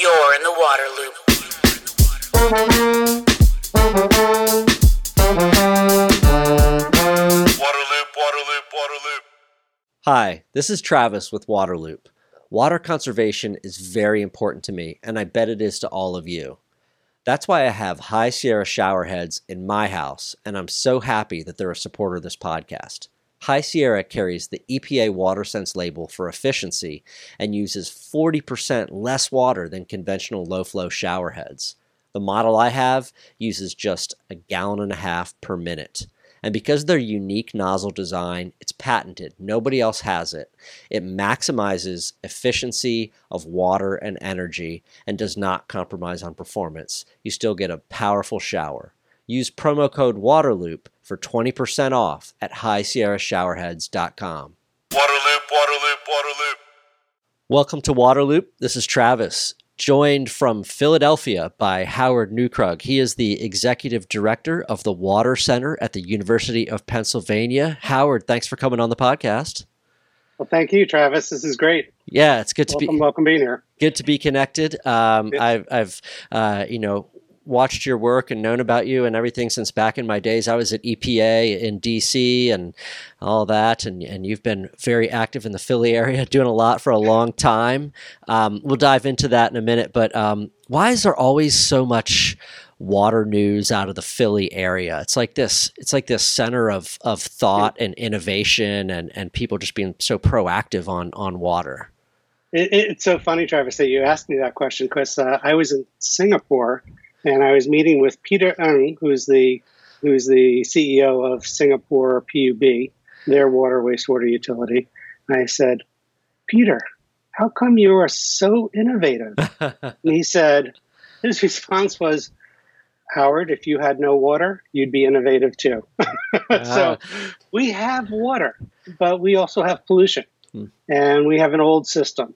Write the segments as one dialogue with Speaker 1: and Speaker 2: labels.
Speaker 1: You're in the water loop.
Speaker 2: Waterloop, Waterloop, Waterloop.
Speaker 3: Hi, this is Travis with Waterloop. Water conservation is very important to me, and I bet it is to all of you. That's why I have High Sierra shower heads in my house, and I'm so happy that they're a supporter of this podcast. High Sierra carries the EPA WaterSense label for efficiency and uses 40% less water than conventional low flow shower heads. The model I have uses just a gallon and a half per minute. And because of their unique nozzle design, it's patented. Nobody else has it. It maximizes efficiency of water and energy and does not compromise on performance. You still get a powerful shower. Use promo code WATERLOOP for 20% off at highsierrashowerheads.com.
Speaker 2: Waterloop, Waterloop, Waterloop.
Speaker 3: Welcome to Waterloop. This is Travis, joined from Philadelphia by Howard Neukrug. He is the executive director of the Water Center at the University of Pennsylvania. Howard, thanks for coming on the podcast.
Speaker 4: Well, thank you, Travis. This is great.
Speaker 3: Yeah, it's good to
Speaker 4: Welcome,
Speaker 3: be
Speaker 4: welcome being here.
Speaker 3: good to be connected. Um,
Speaker 4: Yeah.
Speaker 3: I've, I've uh, you know, watched your work and known about you and everything since back in my days. I was at EPA in DC and all that, and and you've been very active in the Philly area, doing a lot for a long time. Um, we'll dive into that in a minute, but um, why is there always so much? water news out of the Philly area. It's like this it's like this center of of thought and innovation and and people just being so proactive on on water.
Speaker 4: It, it- it's so funny, Travis, that you asked me that question because uh, I was in Singapore and I was meeting with Peter Ng, who's the who's the CEO of Singapore PUB, their water wastewater utility. And I said, Peter, how come you are so innovative? And he said, his response was, Howard, if you had no water, you'd be innovative too. so we have water, but we also have pollution.
Speaker 3: Hmm.
Speaker 4: And we have an old system.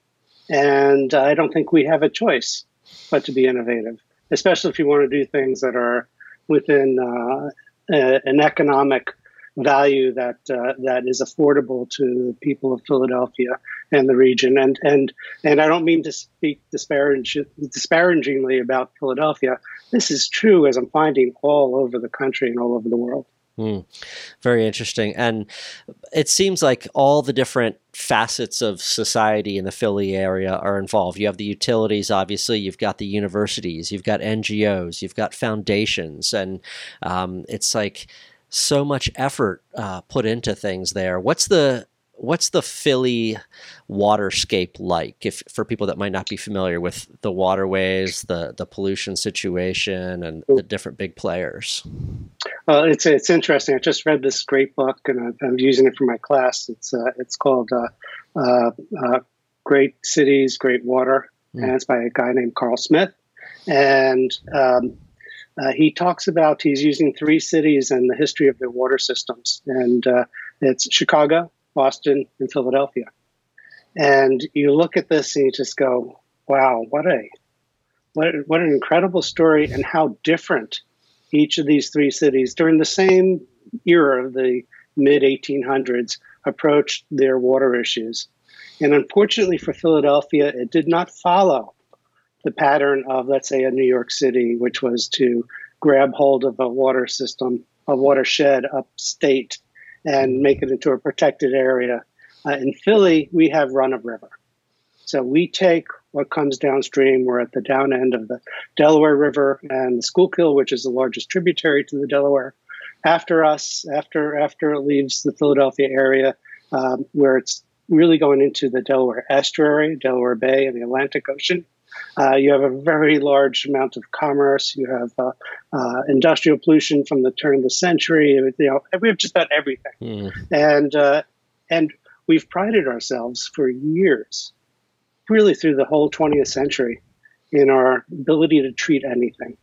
Speaker 4: And I don't think we have a choice but to be innovative, especially if you want to do things that are within uh, a, an economic value that uh, that is affordable to the people of Philadelphia and the region. And and and I don't mean to speak disparagingly about Philadelphia. This is true, as I'm finding all over the country and all over the world.
Speaker 3: Hmm. Very interesting. And it seems like all the different facets of society in the Philly area are involved. You have the utilities, obviously, you've got the universities, you've got NGOs, you've got foundations, and um, it's like so much effort uh, put into things there. What's the What's the Philly waterscape like? If for people that might not be familiar with the waterways, the the pollution situation, and the different big players.
Speaker 4: Well, it's it's interesting. I just read this great book, and I'm, I'm using it for my class. It's uh, it's called uh, uh, uh, "Great Cities, Great Water,"
Speaker 3: Mm.
Speaker 4: and it's by a guy named Carl Smith. And um, uh, he talks about he's using three cities and the history of their water systems, and uh, it's Chicago, Boston, and Philadelphia. And you look at this and you just go, "Wow, what a what what an incredible story, and how different." each of these three cities during the same era of the mid 1800s approached their water issues. And unfortunately for Philadelphia, it did not follow the pattern of, let's say, a New York City, which was to grab hold of a water system, a watershed upstate, and make it into a protected area. Uh, in Philly, we have run of river. So we take what comes downstream. We're at the down end of the Delaware River and the Schuylkill, which is the largest tributary to the Delaware. After us, after after it leaves the Philadelphia area, um, where it's really going into the Delaware estuary, Delaware Bay, and the Atlantic Ocean, uh, you have a very large amount of commerce. You have uh, uh, industrial pollution from the turn of the century. You know, we have just about everything
Speaker 3: Hmm.
Speaker 4: and uh, and we've prided ourselves for years, really through the whole 20th century, in our ability to treat anything.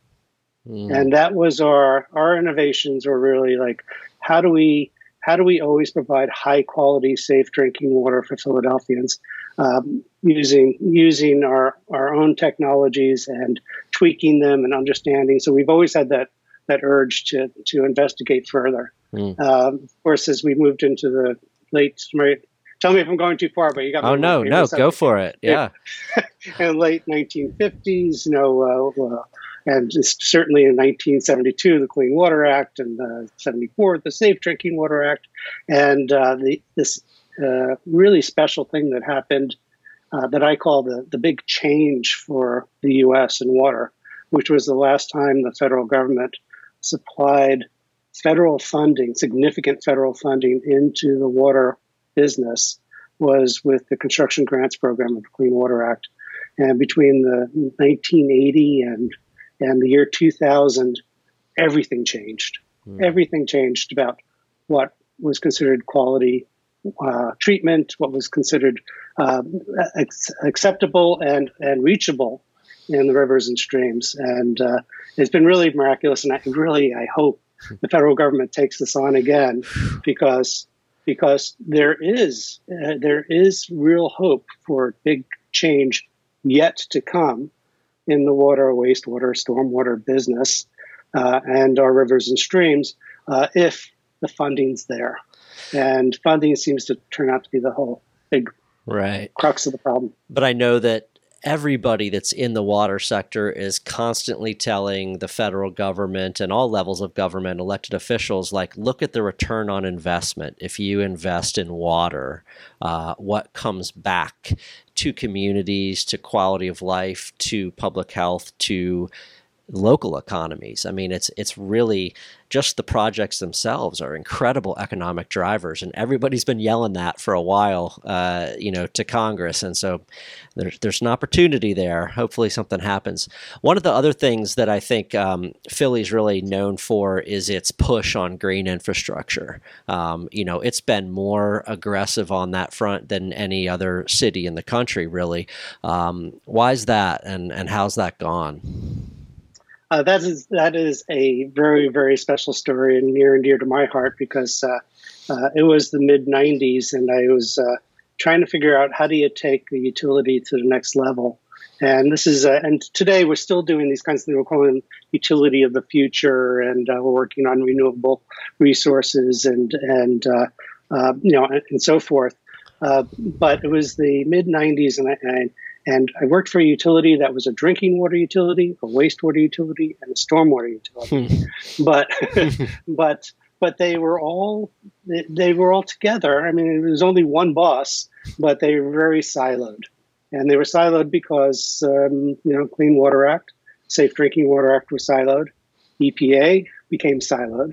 Speaker 3: Hmm.
Speaker 4: And that was our our innovations were really like, how do we how do we always provide high quality, safe drinking water for Philadelphians um, using using our our own technologies and tweaking them and understanding. So we've always had that that urge to to investigate further.
Speaker 3: Hmm.
Speaker 4: Um, of course, as we moved into the late tell me if I'm going too far, but you got.
Speaker 3: Oh no, no, go for it. Yeah.
Speaker 4: in late 1950s, you know, uh, uh, and certainly in 1972, the Clean Water Act, and uh, 74, the Safe Drinking Water Act, and uh, the, this uh, really special thing that happened uh, that I call the, the big change for the U.S. in water, which was the last time the federal government supplied federal funding, significant federal funding into the water business was with the construction grants program of the Clean Water Act. And between the 1980 and and the year 2000, everything changed. Mm. Everything changed about what was considered quality uh, treatment, what was considered uh, acceptable and, and reachable in the rivers and streams. And uh, it's been really miraculous. And I really, I hope the federal government takes this on again because because there is uh, there is real hope for big change yet to come in the water, wastewater, stormwater business uh, and our rivers and streams uh, if the funding's there. And funding seems to turn out to be the whole big
Speaker 3: right
Speaker 4: crux of the problem.
Speaker 3: But I know that everybody that's in the water sector is constantly telling the federal government and all levels of government, elected officials, like, look at the return on investment. If you invest in water, uh, what comes back to communities, to quality of life, to public health, to local economies. I mean, it's it's really just the projects themselves are incredible economic drivers, and everybody's been yelling that for a while, uh, you know, to Congress, and so there's there's an opportunity there. Hopefully, something happens. One of the other things that I think um, Philly's really known for is its push on green infrastructure. Um, you know, it's been more aggressive on that front than any other city in the country, really. Um, why is that, and and how's that gone?
Speaker 4: Uh, that is that is a very very special story and near and dear to my heart because uh, uh, it was the mid '90s and I was uh, trying to figure out how do you take the utility to the next level. And this is uh, and today we're still doing these kinds of things. We're calling utility of the future, and uh, we're working on renewable resources and and you know and, and so forth. but it was the mid '90s, and I, and and I worked for a utility that was a drinking water utility, a wastewater utility, and a stormwater utility. Hmm. but but but they were all they, they, were all together. I mean, it was only one boss, but they were very siloed, and they were siloed because um, you know, Clean Water Act, Safe Drinking Water Act was siloed, EPA became siloed,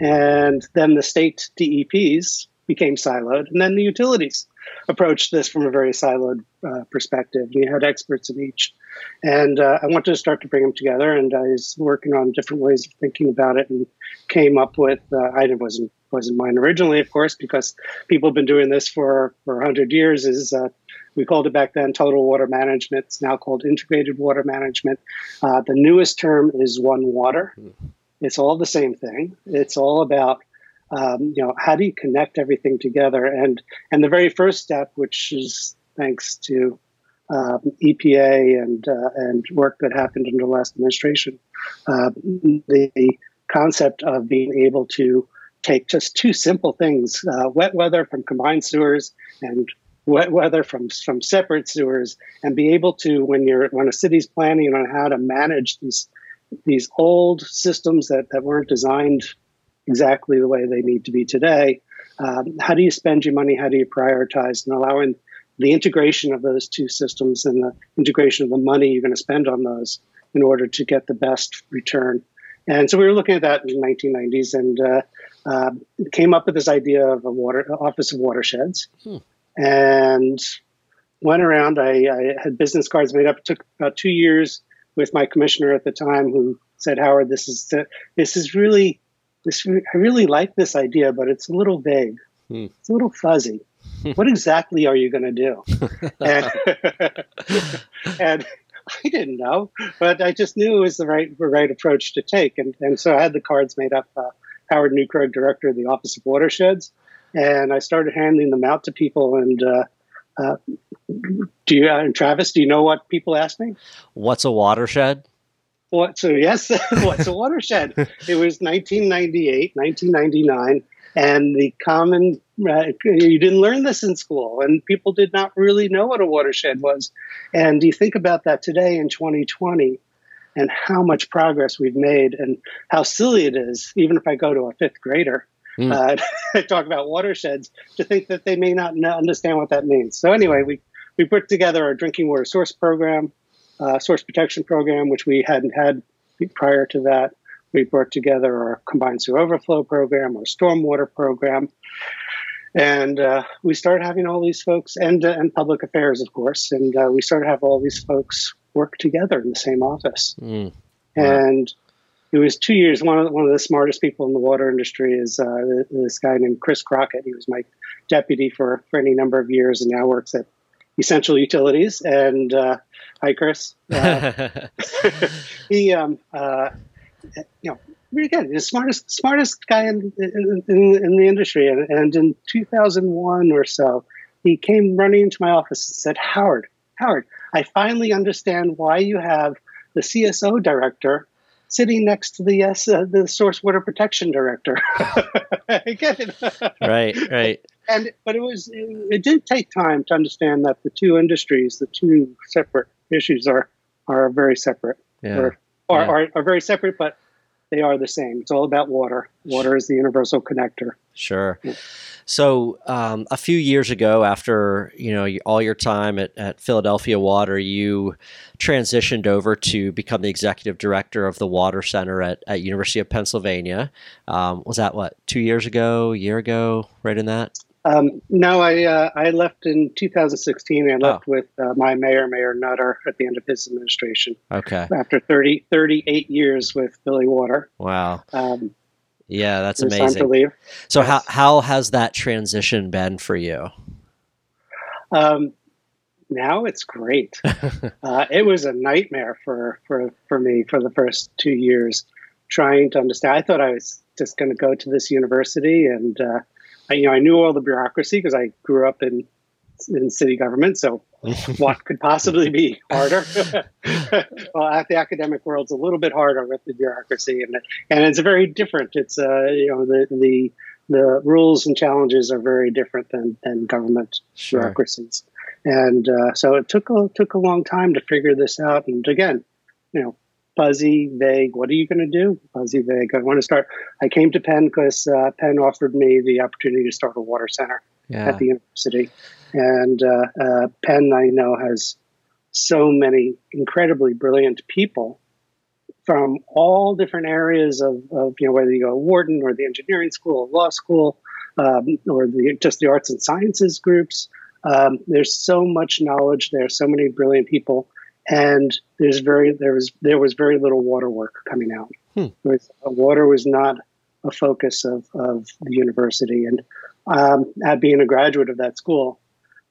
Speaker 4: and then the state DEPs became siloed, and then the utilities approached this from a very siloed uh, perspective. We had experts in each, and uh, I wanted to start to bring them together. And I was working on different ways of thinking about it, and came up with. Uh, I wasn't wasn't mine originally, of course, because people have been doing this for for hundred years. Is uh, we called it back then total water management. It's now called integrated water management. Uh, the newest term is one water. It's all the same thing. It's all about um, you know, how do you connect everything together? And and the very first step, which is thanks to um, EPA and uh, and work that happened under the last administration, uh, the concept of being able to take just two simple things: uh, wet weather from combined sewers and wet weather from from separate sewers, and be able to when you're when a city's planning on how to manage these these old systems that, that weren't designed exactly the way they need to be today. Um, how do you spend your money? How do you prioritize? And allowing the integration of those two systems and the integration of the money you're going to spend on those in order to get the best return. And so we were looking at that in the 1990s and uh, uh, came up with this idea of a water office of watersheds, hmm. and went around. I, I, had business cards made up. It took about two years with my commissioner at the time, who said, "Howard, this is this is really this, I really like this idea, but it's a little vague. Hmm. It's a little fuzzy. what exactly are you going to do? and, and, I didn't know, but I just knew it was the right the right approach to take, and and so I had the cards made up. Uh, Howard Neukrug, director of the Office of Watersheds, and I started handing them out to people. And uh, uh, do you, uh, Travis? Do you know what people ask me?
Speaker 3: What's a watershed?
Speaker 4: What, so yes, what's a watershed? it was 1998, 1999, And the common, uh, you didn't learn this in school, and people did not really know what a watershed was. And you think about that today in 2020 and how much progress we've made and how silly it is, even if I go to a fifth grader.
Speaker 3: Mm.
Speaker 4: Uh, talk about watersheds to think that they may not understand what that means. So anyway, we we put together our drinking water source program, uh, source protection program, which we hadn't had prior to that. We brought together our combined sewer overflow program, our stormwater program, and uh, we started having all these folks and uh, and public affairs, of course, and uh, we started to have all these folks work together in the same office.
Speaker 3: Mm.
Speaker 4: And it was two years. One of the, one of the smartest people in the water industry is uh, this guy named Chris Crockett. He was my deputy for for any number of years, and now works at Essential Utilities. And uh, hi, Chris. Uh, he, um, uh, you know, really good. The smartest smartest guy in in, in, the industry. And, and in 2001 or so, he came running into my office and said, "Howard, Howard, I finally understand why you have the CSO director." Sitting next to the uh, the source water protection director. I get it.
Speaker 3: right, right.
Speaker 4: And but it was it, did take time to understand that the two industries, the two separate issues, are are very separate.
Speaker 3: Yeah.
Speaker 4: Or, are,
Speaker 3: Yeah.
Speaker 4: are, are very separate, but they are the same. It's all about water. Water is the universal connector.
Speaker 3: Sure. So um, a few years ago, after you know all your time at, at Philadelphia Water, you transitioned over to become the executive director of the Water Center at, at University of Pennsylvania. Um, was that what two years ago, a year ago, right in that?
Speaker 4: Um, no, I uh, I left in 2016. I left
Speaker 3: Oh.
Speaker 4: with uh, my mayor, Mayor Nutter, at the end of his administration
Speaker 3: Okay.
Speaker 4: after 30, 38 years with Philly Water.
Speaker 3: Wow.
Speaker 4: Um,
Speaker 3: Yeah, that's
Speaker 4: it was time to
Speaker 3: amazing.
Speaker 4: leave.
Speaker 3: So how how has that transition been for you?
Speaker 4: Um, now it's great. uh, it was a nightmare for, for, for me for the first two years, trying to understand. I thought I was just going to go to this university, and uh, I, you know, I knew all the bureaucracy because I grew up in in city government. So, what could possibly be harder? well, at the academic world's a little bit harder with the bureaucracy, and and it's very different. It's uh, you know, the the the rules and challenges are very different than than government
Speaker 3: Sure.
Speaker 4: bureaucracies. And uh, so it took a took a long time to figure this out. And again, you know, fuzzy, vague. What are you going to do? Fuzzy, vague. I want to start. I came to Penn because uh, Penn offered me the opportunity to start a water center
Speaker 3: Yeah.
Speaker 4: at the university. And uh, uh, Penn, I know, has so many incredibly brilliant people from all different areas of, of you know, whether you go to Wharton or the engineering school, or law school, um, or the, just the arts and sciences groups. Um, there's so much knowledge there, so many brilliant people, and there's very there was there was very little water work coming out.
Speaker 3: Hmm.
Speaker 4: Was- water was not a focus of, of the university, and um, at being a graduate of that school,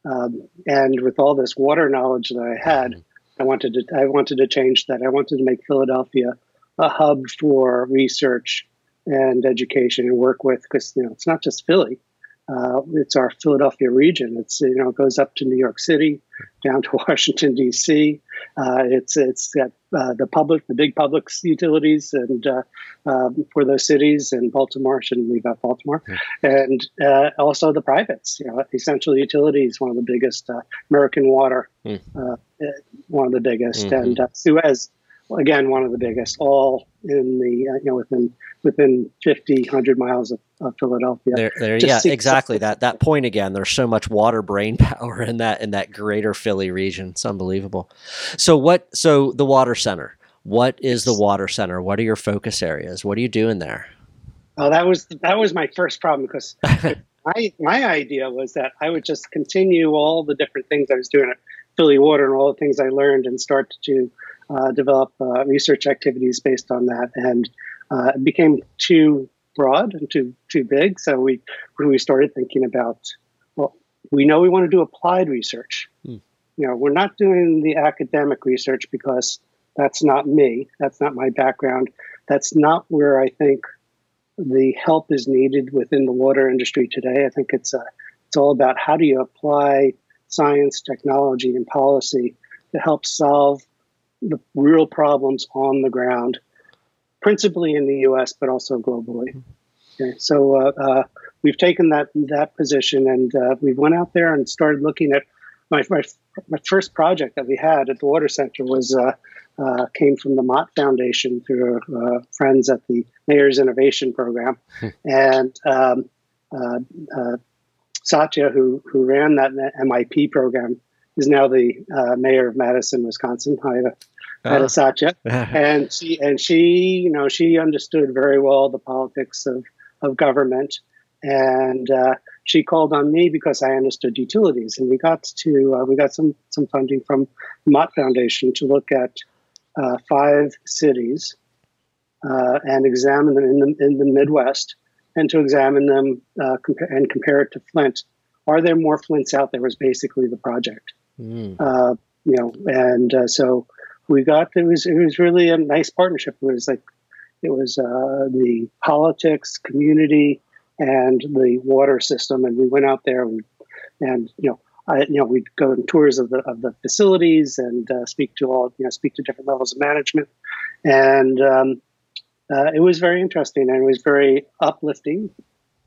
Speaker 4: um, and with all this water knowledge that I had, I wanted to I wanted to change that. I wanted to make Philadelphia a hub for research and education and work with because you know it's not just Philly. Uh, it's our Philadelphia region. It's you know it goes up to New York City, down to Washington D.C. Uh, it's it's got uh, the public, the big public utilities, and uh, um, for those cities, and Baltimore shouldn't leave out Baltimore, and uh, also the privates. You know, Essential Utilities, one of the biggest, uh, American Water, uh, one of the biggest,
Speaker 3: Mhm.
Speaker 4: and uh, Suez, again one of the biggest. All in the uh, you know within within 50, 100 miles of, of Philadelphia.
Speaker 3: There, there, yeah, exactly. That that point again. There's so much water brain power in that in that greater Philly region. It's unbelievable. So what? So the water center. What is the water center? What are your focus areas? What are you doing there?
Speaker 4: Oh, that was that was my first problem because my my idea was that I would just continue all the different things I was doing at Philly Water and all the things I learned and start to uh, develop uh, research activities based on that. And uh, it became too broad and too too big. So we we started thinking about well, we know we want to do applied research.
Speaker 3: Hmm.
Speaker 4: You know, we're not doing the academic research because that's not me. That's not my background. That's not where I think the help is needed within the water industry today. I think it's uh, it's all about how do you apply science, technology, and policy to help solve the real problems on the ground, principally in the U.S. but also globally. Okay, so uh, uh, we've taken that that position, and uh, we went out there and started looking at my, my my first project that we had at the water center was uh, uh, came from the Mott Foundation through uh, friends at the Mayor's Innovation Program, and um, uh, uh, Satya, who who ran that MIP program, is now the uh, mayor of Madison, Wisconsin. Hi, uh,
Speaker 3: Ah.
Speaker 4: And she and she, you know, she understood very well the politics of of government, and uh, she called on me because I understood utilities, and we got to uh, we got some some funding from the Mott Foundation to look at uh, five cities uh, and examine them in the in the Midwest, and to examine them uh, compa- and compare it to Flint. Are there more Flints out there? Was basically the project,
Speaker 3: Mm.
Speaker 4: uh, you know, and uh, so we got it was it was really a nice partnership. It was like it was uh, the politics, community, and the water system, and we went out there and, and you know. I, you know, we'd go on tours of the of the facilities and uh, speak to all, you know, speak to different levels of management, and um, uh, it was very interesting and it was very uplifting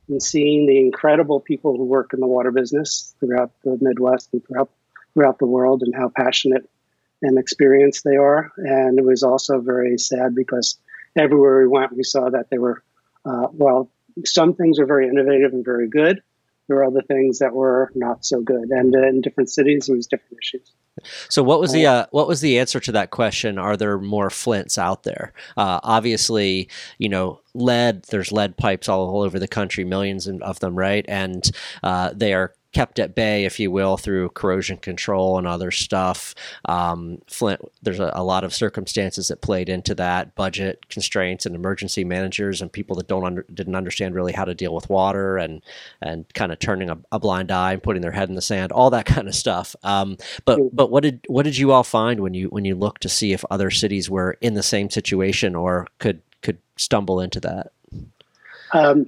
Speaker 4: in seeing the incredible people who work in the water business throughout the Midwest and throughout throughout the world and how passionate and experienced they are. And it was also very sad because everywhere we went, we saw that they were, uh, well, some things were very innovative and very good. There were other things that were not so good, and uh, in different cities, there was different issues.
Speaker 3: So what was the uh, what was the answer to that question? Are there more flints out there? Uh, obviously, you know, lead. There's lead pipes all, all over the country, millions of them, right? And uh, they are kept at bay, if you will, through corrosion control and other stuff. Um, Flint, there's a, a, lot of circumstances that played into that, budget constraints and emergency managers and people that don't under, didn't understand really how to deal with water and and kind of turning a, a, blind eye and putting their head in the sand, all that kind of stuff. Um, but but what did what did you all find when you when you looked to see if other cities were in the same situation or could could stumble into that?
Speaker 4: Um,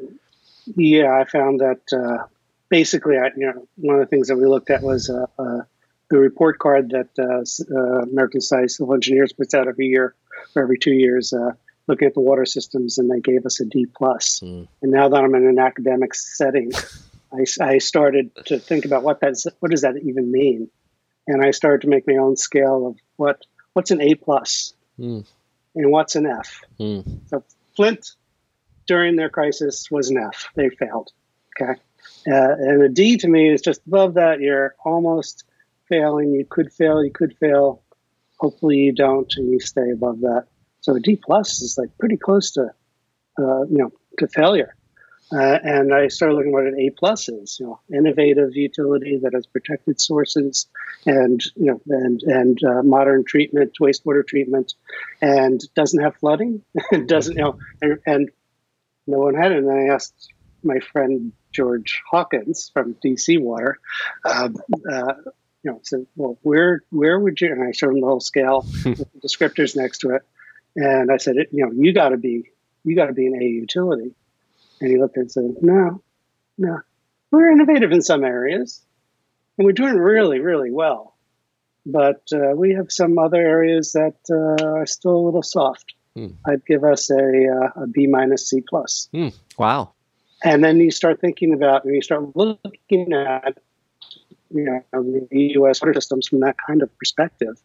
Speaker 4: yeah, I found that. Uh, basically, I, you know, one of the things that we looked at was uh, uh, the report card that uh, American Society of Civil Engineers puts out every year or every two years, uh, looking at the water systems, and they gave us a D plus. Mm. And now that I'm in an academic setting, I, I, started to think about what that's what does that even mean, and I started to make my own scale of what what's an A plus mm. and what's an F. Mm. So Flint during their crisis was an F; they failed. Okay. Uh, and a D to me is just above that. You're almost failing. You could fail. You could fail. Hopefully you don't, and you stay above that. So a D plus is like pretty close to, uh, you know, to failure. Uh, and I started looking at what an A plus is. You know, innovative utility that has protected sources, and you know, and and uh, modern treatment, wastewater treatment, and doesn't have flooding. doesn't you know, and, and no one had it. And I asked my friend George Hawkins from DC Water, uh, uh, you know, said, "Well, where where would you?" And I showed him the whole scale with the descriptors next to it, and I said, "You know, you got to be you got to be an A utility." And he looked and said, "No, no, we're innovative in some areas, and we're doing really really well, but uh, we have some other areas that uh, are still a little soft." Hmm. I'd give us a, uh, a B minus C plus.
Speaker 3: Hmm. Wow
Speaker 4: and then you start thinking about and you start looking at you know the U.S. water systems from that kind of perspective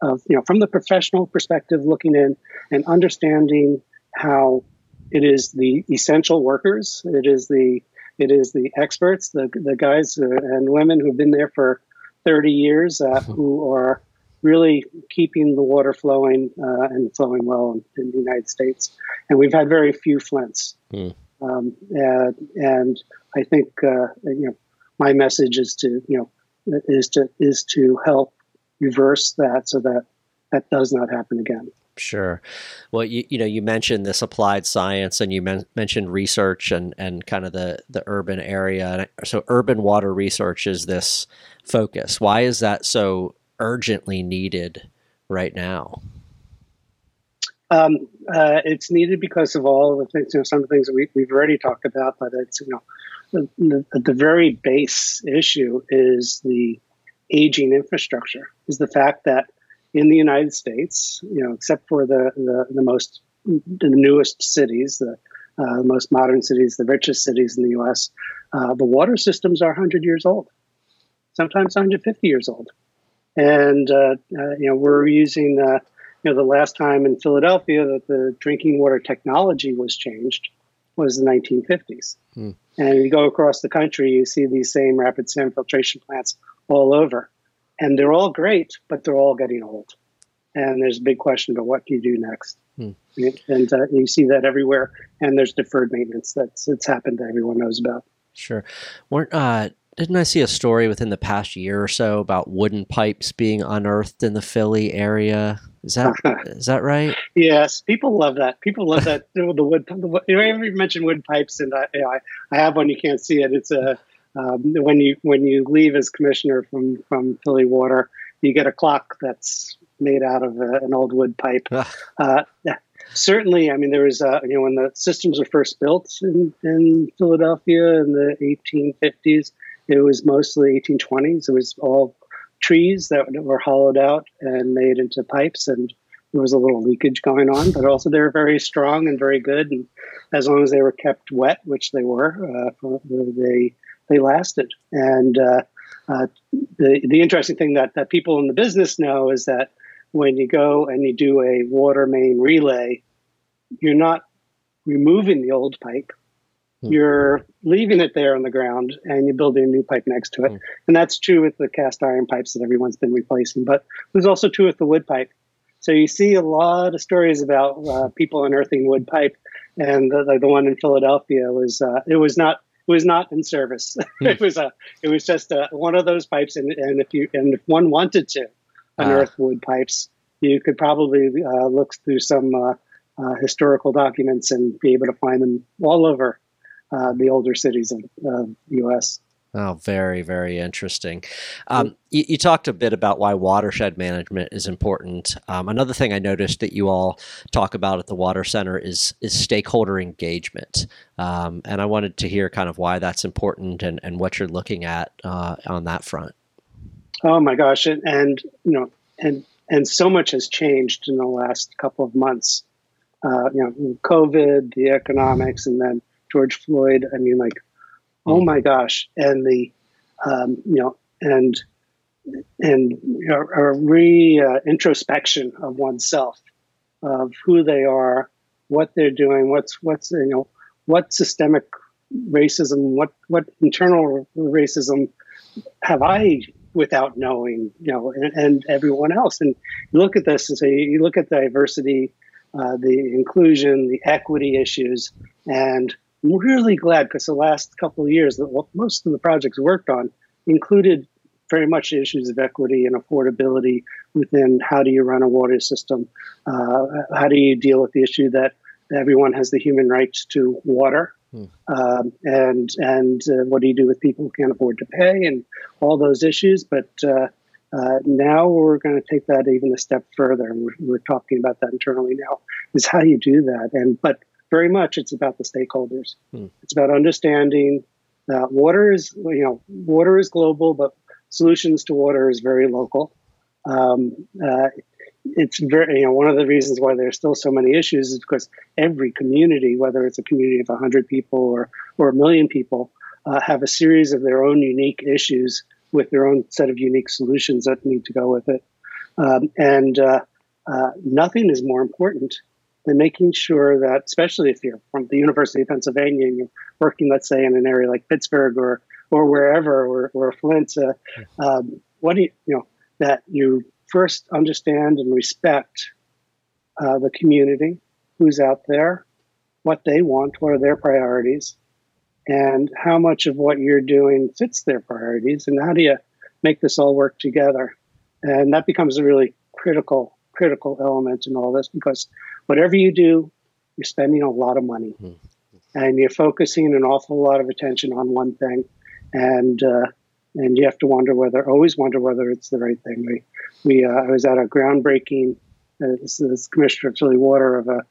Speaker 4: of you know from the professional perspective looking in and understanding how it is the essential workers it is the it is the experts the the guys and women who've been there for 30 years uh, who are really keeping the water flowing uh, and flowing well in, in, the United States and we've had very few flints
Speaker 3: mm.
Speaker 4: Um, and, and, I think uh, you know my message is to you know is to is to help reverse that so that that does not happen again.
Speaker 3: Sure. Well, you you know you mentioned this applied science and you men- mentioned research and and kind of the the urban area. So urban water research is this focus. Why is that so urgently needed right now?
Speaker 4: Um, uh, it's needed because of all the things, you know, some of the things that we, we've already talked about, but it's, you know, the, the, the, very base issue is the aging infrastructure, is the fact that in the United States, you know, except for the, the, the most, the newest cities, the, uh, most modern cities, the richest cities in the U.S., uh, the water systems are 100 years old, sometimes 150 years old. And uh, uh, you know, we're using uh, you know the last time in Philadelphia that the drinking water technology was changed was the 1950s. Hmm. And you go across the country, you see these same rapid sand filtration plants all over, and they're all great, but they're all getting old. And there's a big question about what do you do next. Hmm. And uh, you see that everywhere, and there's deferred maintenance that's it's happened that everyone knows about.
Speaker 3: Sure. Weren't uh, didn't I see a story within the past year or so about wooden pipes being unearthed in the Philly area? Is that is that right?
Speaker 4: Yes, people love that. People love that the wood. The wood you ever mentioned wood pipes, and I, you know, I, I, have one. You can't see it. It's a um, when you when you leave as commissioner from from Philly Water, you get a clock that's made out of a, an old wood pipe. uh, certainly, I mean, there was, uh, you know, when the systems were first built in, in Philadelphia in the 1850s, it was mostly 1820s. It was all trees that were hollowed out and made into pipes, and there was a little leakage going on. But also, they were very strong and very good, and as long as they were kept wet, which they were, uh, they they lasted. And uh, uh, the the interesting thing that that people in the business know is that when you go and you do a water main relay, you're not removing the old pipe. Hmm. You're leaving it there on the ground and you're building a new pipe next to it. Hmm. And that's true with the cast iron pipes that everyone's been replacing, but there's also true with the wood pipe. So you see a lot of stories about uh, people unearthing wood pipe, and the, the one in Philadelphia was uh, it was not it was not in service. Hmm. it was a it was just a, one of those pipes, and, and if you and if one wanted to, unearth uh, wood pipes, you could probably uh, look through some uh, uh, historical documents and be able to find them all over uh, the older cities of the U.S.
Speaker 3: Oh, very, very interesting. Um, you, you, talked a bit about why watershed management is important. Um, another thing I noticed that you all talk about at the Water Center is is stakeholder engagement, um, and I wanted to hear kind of why that's important and, and what you're looking at uh, on that front.
Speaker 4: Oh my gosh, and, and you know, and and so much has changed in the last couple of months. Uh, you know, COVID, the economics, and then George Floyd. I mean, like, oh my gosh, and the, um, you know, and and a re uh, introspection of oneself, of who they are, what they're doing, what's what's you know, what systemic racism, what what internal racism have I without knowing, you know, and, and, everyone else. And you look at this and say, you look at the diversity, uh, the inclusion, the equity issues, and really glad because the last couple of years, that most of the projects worked on included very much issues of equity and affordability within how do you run a water system, uh, how do you deal with the issue that everyone has the human rights to water Hmm. Um, and and uh, what do you do with people who can't afford to pay and all those issues? But uh, uh, now we're going to take that even a step further. We're, we're, talking about that internally now. Is how you do that, and but very much it's about the stakeholders. Hmm. It's about understanding that water is you know water is global, but solutions to water is very local. Um, uh, it's very you know one of the reasons why there's still so many issues is because every community whether it's a community of 100 people or or a million people uh, have a series of their own unique issues with their own set of unique solutions that need to go with it um, and uh, uh, nothing is more important than making sure that especially if you're from the university of pennsylvania and you're working let's say in an area like pittsburgh or or wherever or, or flint uh, um, what do you you know that you first understand and respect uh, the community who's out there, what they want, what are their priorities, and how much of what you're doing fits their priorities, and how do you make this all work together? And that becomes a really critical, critical element in all this because whatever you do, you're spending a lot of money mm-hmm. and you're focusing an awful lot of attention on one thing. And uh, and you have to wonder whether always wonder whether it's the right thing. We, we uh, I was at a groundbreaking uh, this, this commissioner of Philly Water of a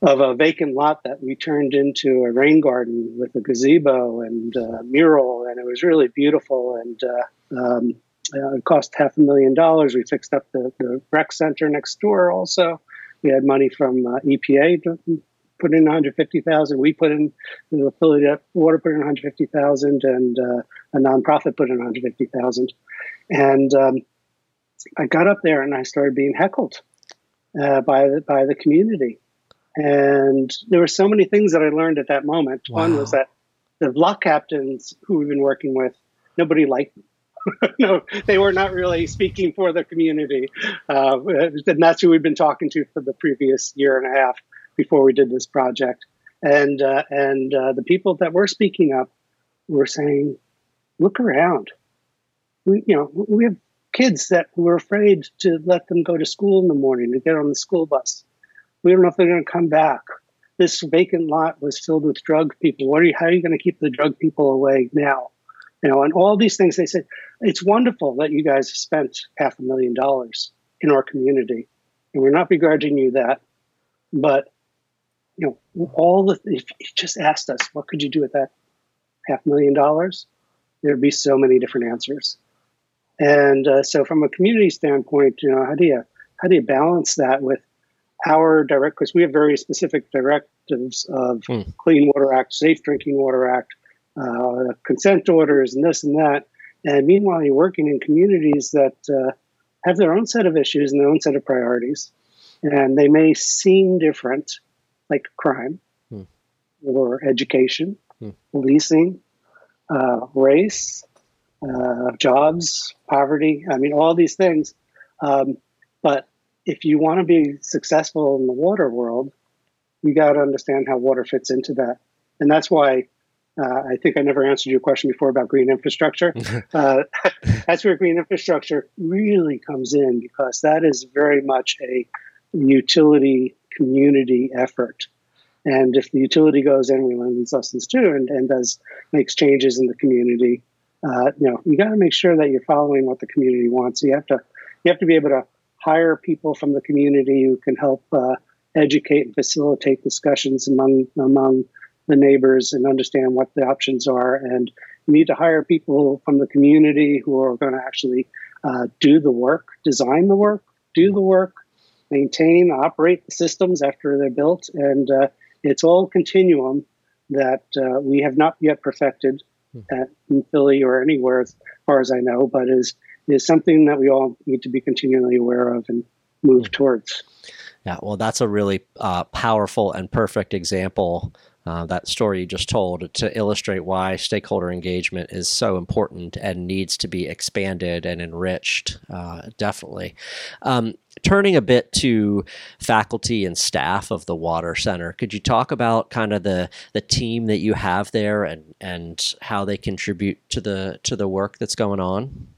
Speaker 4: of a vacant lot that we turned into a rain garden with a gazebo and uh, mural, and it was really beautiful. And uh, um, uh, it cost half a million dollars. We fixed up the, the rec center next door. Also, we had money from uh, EPA to put in 150,000. We put in the affiliate water put in 150,000, and uh, a nonprofit put in 150,000. And um, I got up there and I started being heckled uh, by the by the community. And there were so many things that I learned at that moment. Wow. One was that the block captains who we've been working with, nobody liked them. no, they were not really speaking for the community. Uh, and that's who we've been talking to for the previous year and a half before we did this project. And, uh, and uh, the people that were speaking up were saying, look around. We, you know, we have kids that were afraid to let them go to school in the morning to get on the school bus. We don't know if they're going to come back. This vacant lot was filled with drug people. What are you, how are you going to keep the drug people away now? You know, and all these things. They said it's wonderful that you guys have spent half a million dollars in our community, and we're not begrudging you that. But you know, all the if you just asked us, what could you do with that half million dollars? There'd be so many different answers. And uh, so, from a community standpoint, you know, how do you how do you balance that with our direct? Because we have very specific directives of hmm. Clean Water Act, Safe Drinking Water Act, uh, consent orders, and this and that. And meanwhile, you're working in communities that uh, have their own set of issues and their own set of priorities, and they may seem different, like crime hmm. or education, hmm. policing, uh, race, uh, jobs, poverty. I mean, all these things. Um, but if you want to be successful in the water world, you got to understand how water fits into that. And that's why uh, I think I never answered your question before about green infrastructure. uh, that's where green infrastructure really comes in because that is very much a utility community effort. And if the utility goes in, we learn these lessons too, and, and does makes changes in the community, uh, you know, you got to make sure that you're following what the community wants. You have to, you have to be able to hire people from the community who can help uh, educate and facilitate discussions among among the neighbors and understand what the options are. And you need to hire people from the community who are going to actually uh, do the work, design the work, do the work, maintain, operate the systems after they're built, and uh, it's all continuum that uh, we have not yet perfected at, in Philly or anywhere, as far as I know, but is is something that we all need to be continually aware of and move mm. towards.
Speaker 3: Yeah, well, that's a really uh, powerful and perfect example uh, that story you just told to illustrate why stakeholder engagement is so important and needs to be expanded and enriched. Uh, definitely. Um, turning a bit to faculty and staff of the Water Center, could you talk about kind of the the team that you have there and and how they contribute to the to the work that's going on?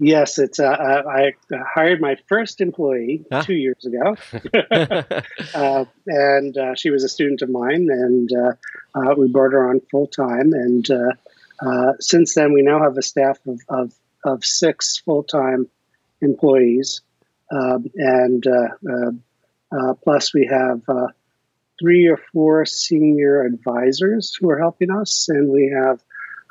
Speaker 4: Yes, it's. Uh, uh I hired my first employee huh? two years ago, uh, and uh, she was a student of mine, and uh, uh, we brought her on full time. And since then, we now have a staff of of, of six full time employees, um, and plus we have three or four senior advisors who are helping us, and we have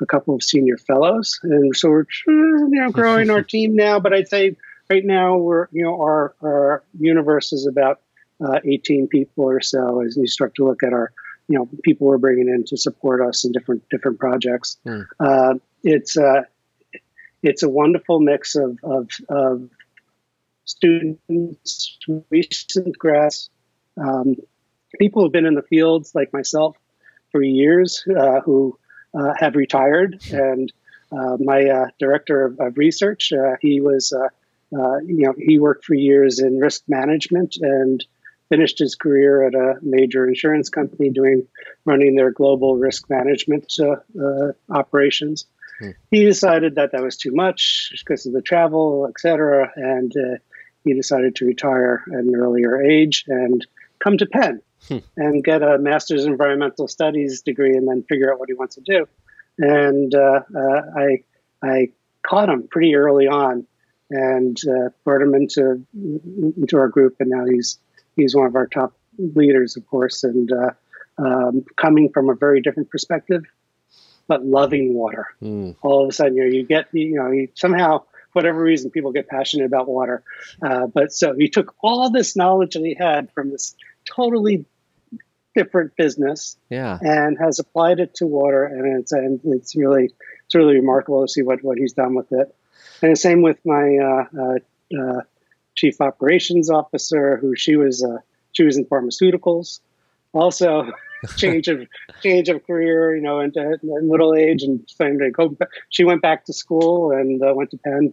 Speaker 4: a couple of senior fellows, and so we're you know growing our team now. But I'd say right now we're you know our our universe is about uh, 18 people or so as you start to look at our you know people we're bringing in to support us in different different projects. Mm. Uh, it's uh, it's a wonderful mix of of, of students, recent grads, um, people who've been in the fields like myself for years uh, who Uh, have retired, and uh, my uh, director of, of research, uh, he was, uh, you know, he worked for years in risk management and finished his career at a major insurance company doing running their global risk management operations. Hmm. He decided that that was too much because of the travel, et cetera, and he decided to retire at an earlier age and come to Penn hmm. and get a master's in environmental studies degree and then figure out what he wants to do. And uh, uh, I, I caught him pretty early on and uh, brought him into into our group, and now he's he's one of our top leaders, of course, and uh, um, coming from a very different perspective, but loving water. Mm. All of a sudden, you know, you get you know you, somehow whatever reason people get passionate about water, uh, but so he took all this knowledge that he had from this totally different business
Speaker 3: Yeah.
Speaker 4: and has applied it to water, and it's and it's really it's really remarkable to see what what he's done with it. And the same with my uh, uh, uh, chief operations officer, who she was uh, she was in pharmaceuticals, also change of change of career, you know, into in middle age and starting to go. ba- She went back to school and uh, went to Penn,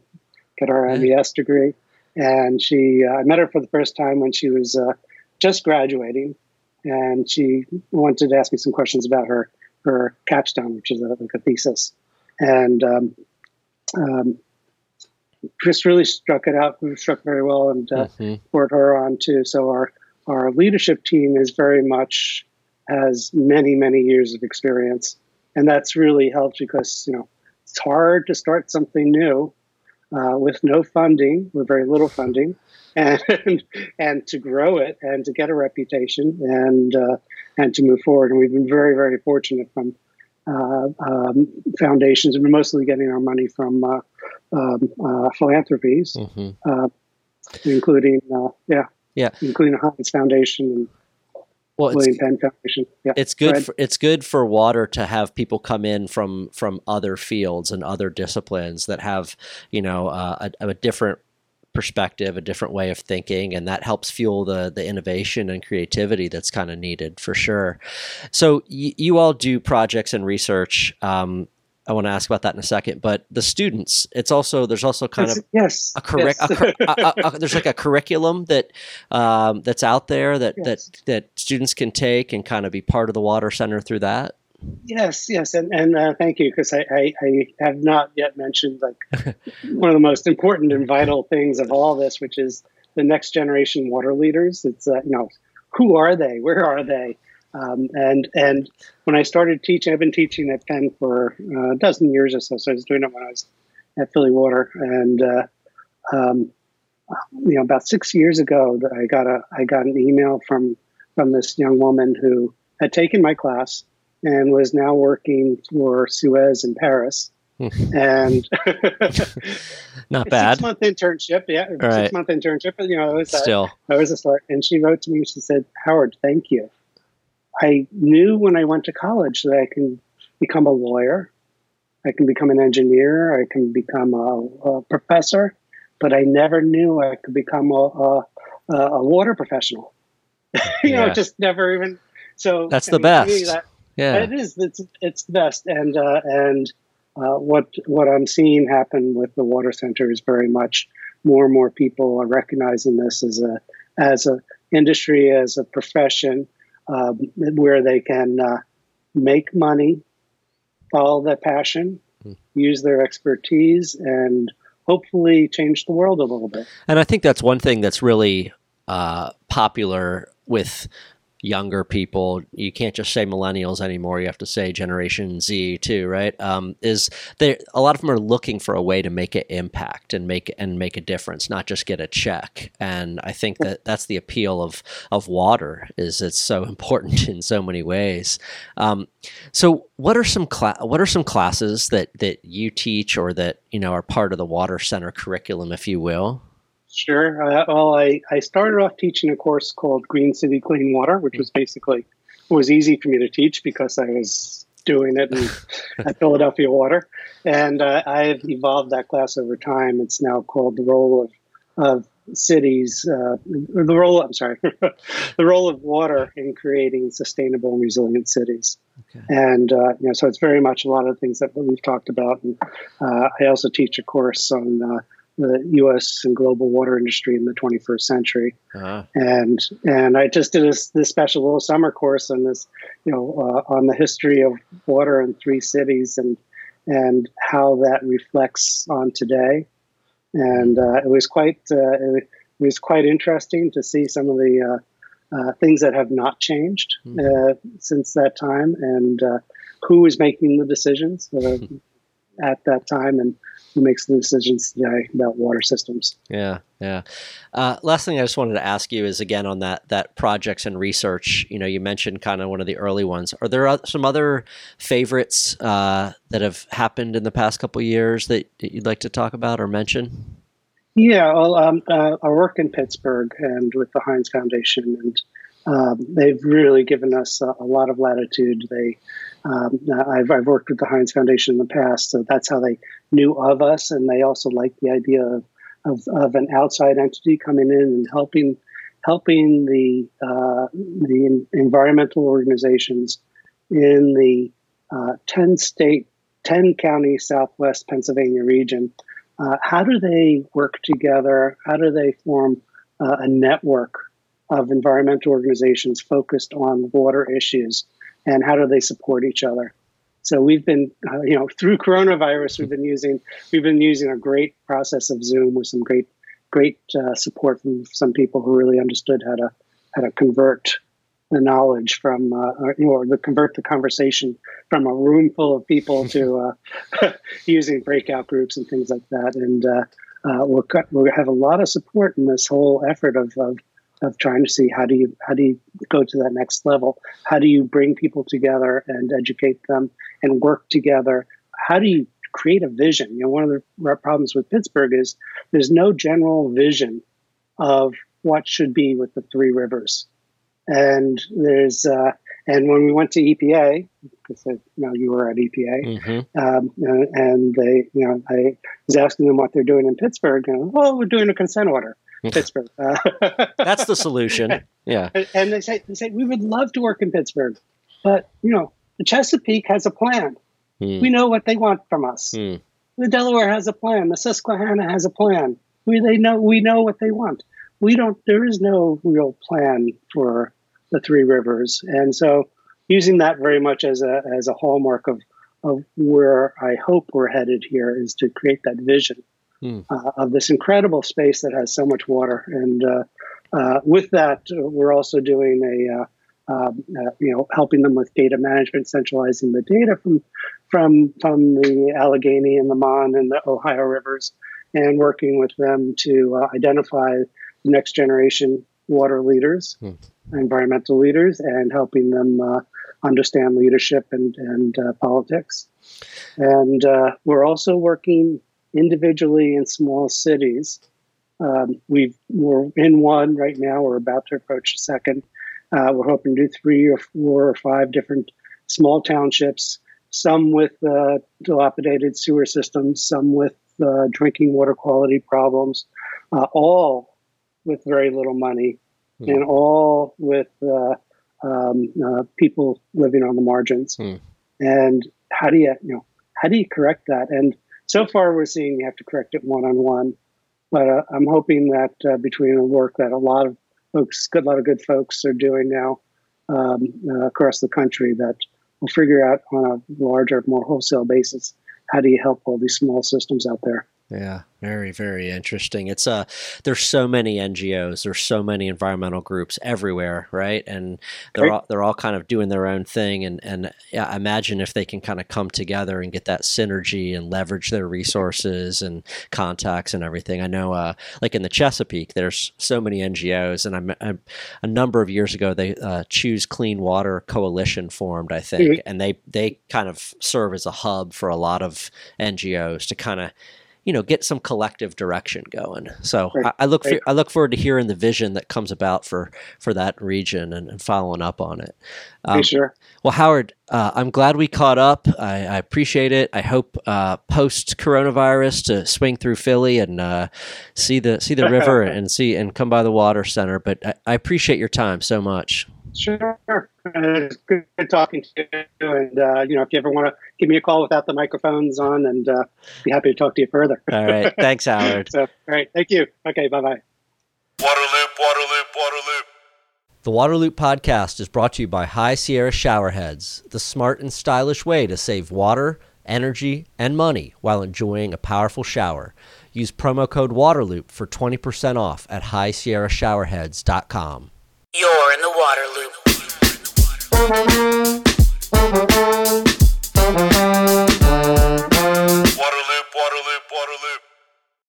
Speaker 4: get her MBS degree, and she uh, I met her for the first time when she was uh, just graduating, and she wanted to ask me some questions about her her capstone, which is a, like a thesis, and um, um, Chris really struck it out, struck very well, and uh,
Speaker 3: Mhm.
Speaker 4: brought her on too. So our our leadership team is very much has many many years of experience, and that's really helped because you know it's hard to start something new uh, with no funding, with very little funding, and and to grow it and to get a reputation and uh, and to move forward. And we've been very very fortunate from uh, um, foundations, and we're mostly getting our money from uh, um, uh, philanthropies,
Speaker 3: Mhm.
Speaker 4: uh, including uh, yeah
Speaker 3: Yeah.
Speaker 4: including the Heinz Foundation and
Speaker 3: Well, it's,
Speaker 4: William Penn Foundation. Yeah,
Speaker 3: it's good.
Speaker 4: ahead.
Speaker 3: For, it's good for water to have people come in from from other fields and other disciplines that have you know uh, a, a different perspective, a different way of thinking, and that helps fuel the the innovation and creativity that's kind of needed for sure. So y- you all do projects and research. Um, I want to ask about that in a second, but the students, it's also there's also kind of
Speaker 4: yes,
Speaker 3: a correct
Speaker 4: yes.
Speaker 3: a, a, a- there's like a curriculum that um, that's out there that
Speaker 4: Yes.
Speaker 3: that that students can take and kind of be part of the water center through that
Speaker 4: Yes, yes, and and uh, thank you because I, I I have not yet mentioned like one of the most important and vital things of all this, which is the next generation water leaders. It's uh, you know who are they? Where are they? Um, and and when I started teaching, I've been teaching at Penn for uh, a dozen years or so. So I was doing it when I was at Philly Water, and uh, um, you know about six years ago, I got a I got an email from from this young woman who had taken my class and was now working for Suez in Paris. Hmm. and
Speaker 3: not bad
Speaker 4: six month internship, yeah,
Speaker 3: Right.
Speaker 4: six month internship. You know, it was, a,
Speaker 3: still
Speaker 4: that was a start. And she wrote to me. She said, "Howard, thank you. I knew when I went to college that I can become a lawyer, I can become an engineer, I can become a, a professor, but I never knew I could become a, a, a water professional. you know, just never even. So
Speaker 3: That's
Speaker 4: I
Speaker 3: the
Speaker 4: mean,
Speaker 3: best.
Speaker 4: that-
Speaker 3: yeah
Speaker 4: it is. It's it's the best, and uh, and uh, what what I'm seeing happen with the water center is very much more and more people are recognizing this as a as a industry as a profession um, where they can uh, make money, follow their passion,
Speaker 3: Hmm.
Speaker 4: use their expertise, and hopefully change the world a little bit.
Speaker 3: and i think that's one thing that's really uh, popular with younger people you can't just say millennials anymore you have to say generation z too right? Um, is they a lot of them are looking for a way to make an impact and make and make a difference not just get a check. And i think that that's the appeal of of water is it's so important in so many ways. Um, so what are some cla- what are some classes that that you teach or that you know are part of the water center curriculum if you will
Speaker 4: Sure. Uh, well, I, I started off teaching a course called Green City Clean Water, which was basically was easy for me to teach because I was doing it in, at Philadelphia Water, and uh, I've evolved that class over time. It's now called the role of of cities, uh, the role. I'm sorry, the role of water in creating sustainable and resilient cities.
Speaker 3: Okay.
Speaker 4: And uh, you know, so it's very much a lot of things that we've talked about. And uh, I also teach a course on uh, the U.S. and global water industry in the 21st century.
Speaker 3: uh,
Speaker 4: And and I just did this, this special little summer course on this, you know, uh, on the history of water in three cities and and how that reflects on today. And uh, it was quite uh, it was quite interesting to see some of the uh, uh, things that have not changed uh, since that time, and uh, who is making the decisions at that time, and who makes the decisions today about water systems.
Speaker 3: Yeah, yeah. Uh, last thing I just wanted to ask you is again on that that projects and research. You know, you mentioned kind of one of the early ones. Are there some other favorites uh, that have happened in the past couple of years that, that you'd like to talk about or mention?
Speaker 4: Yeah, well, um, uh, I work in Pittsburgh and with the Heinz Foundation, and um, they've really given us a, a lot of latitude. They, um, I've, I've worked with the Heinz Foundation in the past, so that's how they knew of us, and they also like the idea of, of, of an outside entity coming in and helping helping the uh, the environmental organizations in the uh, 10 state, 10 county Southwest Pennsylvania region. Uh, how do they work together? How do they form uh, a network of environmental organizations focused on water issues? And how do they support each other? So we've been, uh, you know, through coronavirus, we've been using we've been using a great process of Zoom with some great great uh, support from some people who really understood how to how to convert the knowledge from uh, or, or to convert the conversation from a room full of people to uh, using breakout groups and things like that. And uh, uh, we'll we'll have a lot of support in this whole effort of, of of trying to see how do you how do you go to that next level? How do you bring people together and educate them and work together? How do you create a vision. You know, one of the problems with Pittsburgh is there's no general vision of what should be with the three rivers. And there's uh, and when we went to EPA, because you know you were at EPA, mm-hmm. um, and they, you know, I was asking them what they're doing in Pittsburgh, and well, we're doing a consent order. Pittsburgh. Uh,
Speaker 3: That's the solution. Yeah.
Speaker 4: And they say they say we would love to work in Pittsburgh, but you know the Chesapeake has a plan. Mm. We know what they want from us. Mm. The Delaware has a plan. The Susquehanna has a plan. We they know we know what they want. We don't. There is no real plan for the Three Rivers, and so using that very much as a as a hallmark of of where I hope we're headed here is to create that vision mm. uh, of this incredible space that has so much water. And uh, uh, with that, we're also doing a uh, um, uh, you know, helping them with data management, centralizing the data from from from the Allegheny and the Mon and the Ohio rivers, and working with them to uh, identify the next generation water leaders, hmm. environmental leaders, and helping them uh, understand leadership and and uh, politics. And uh, we're also working individually in small cities. Um, we are in one right now. We're about to approach a second uh, we're hoping to do three or four or five different small townships, some with uh, dilapidated sewer systems, some with uh, drinking water quality problems, uh, all with very little money, mm. and all with uh, um, uh, people living on the margins. Mm. And how do you, you know, how do you correct that? And so far, we're seeing you have to correct it one on one. But I'm hoping that between the work that a lot of folks, a lot of good folks are doing now um, uh, across the country that we'll figure out on a larger, more wholesale basis how do you help all these small systems out there.
Speaker 3: Yeah, very, very interesting. It's uh there's so many NGOs, there's so many environmental groups everywhere, right? And they're all they're all kind of doing their own thing and and yeah, imagine if they can kind of come together and get that synergy and leverage their resources and contacts and everything. I know uh like in the Chesapeake, there's so many NGOs and I'm, I'm a number of years ago they uh, Choose Clean Water Coalition formed, I think, mm-hmm. and they they kind of serve as a hub for a lot of NGOs to kind of you know get some collective direction going. So right. I, I, look for, I look forward to hearing the vision that comes about for for that region and, and following up on it.
Speaker 4: Um, sure.
Speaker 3: Well, Howard, uh, I'm glad we caught up. I, I appreciate it. I hope uh, post coronavirus to swing through Philly and uh, see the see the river and see and come by the water center. But I, I appreciate your time so much.
Speaker 4: Sure. it's good talking to you. And, uh, you know, if you ever want to give me a call without the microphones on, and uh, be happy to talk to you further.
Speaker 3: All right. Thanks, Howard.
Speaker 4: so, all right. Thank you. Okay. Bye bye.
Speaker 2: Waterloop, Waterloop, Waterloop.
Speaker 3: The Waterloop podcast is brought to you by High Sierra Showerheads, the smart and stylish way to save water, energy, and money while enjoying a powerful shower. Use promo code Waterloop for 20% off at highsierrashowerheads.com.
Speaker 1: You're in the water loop.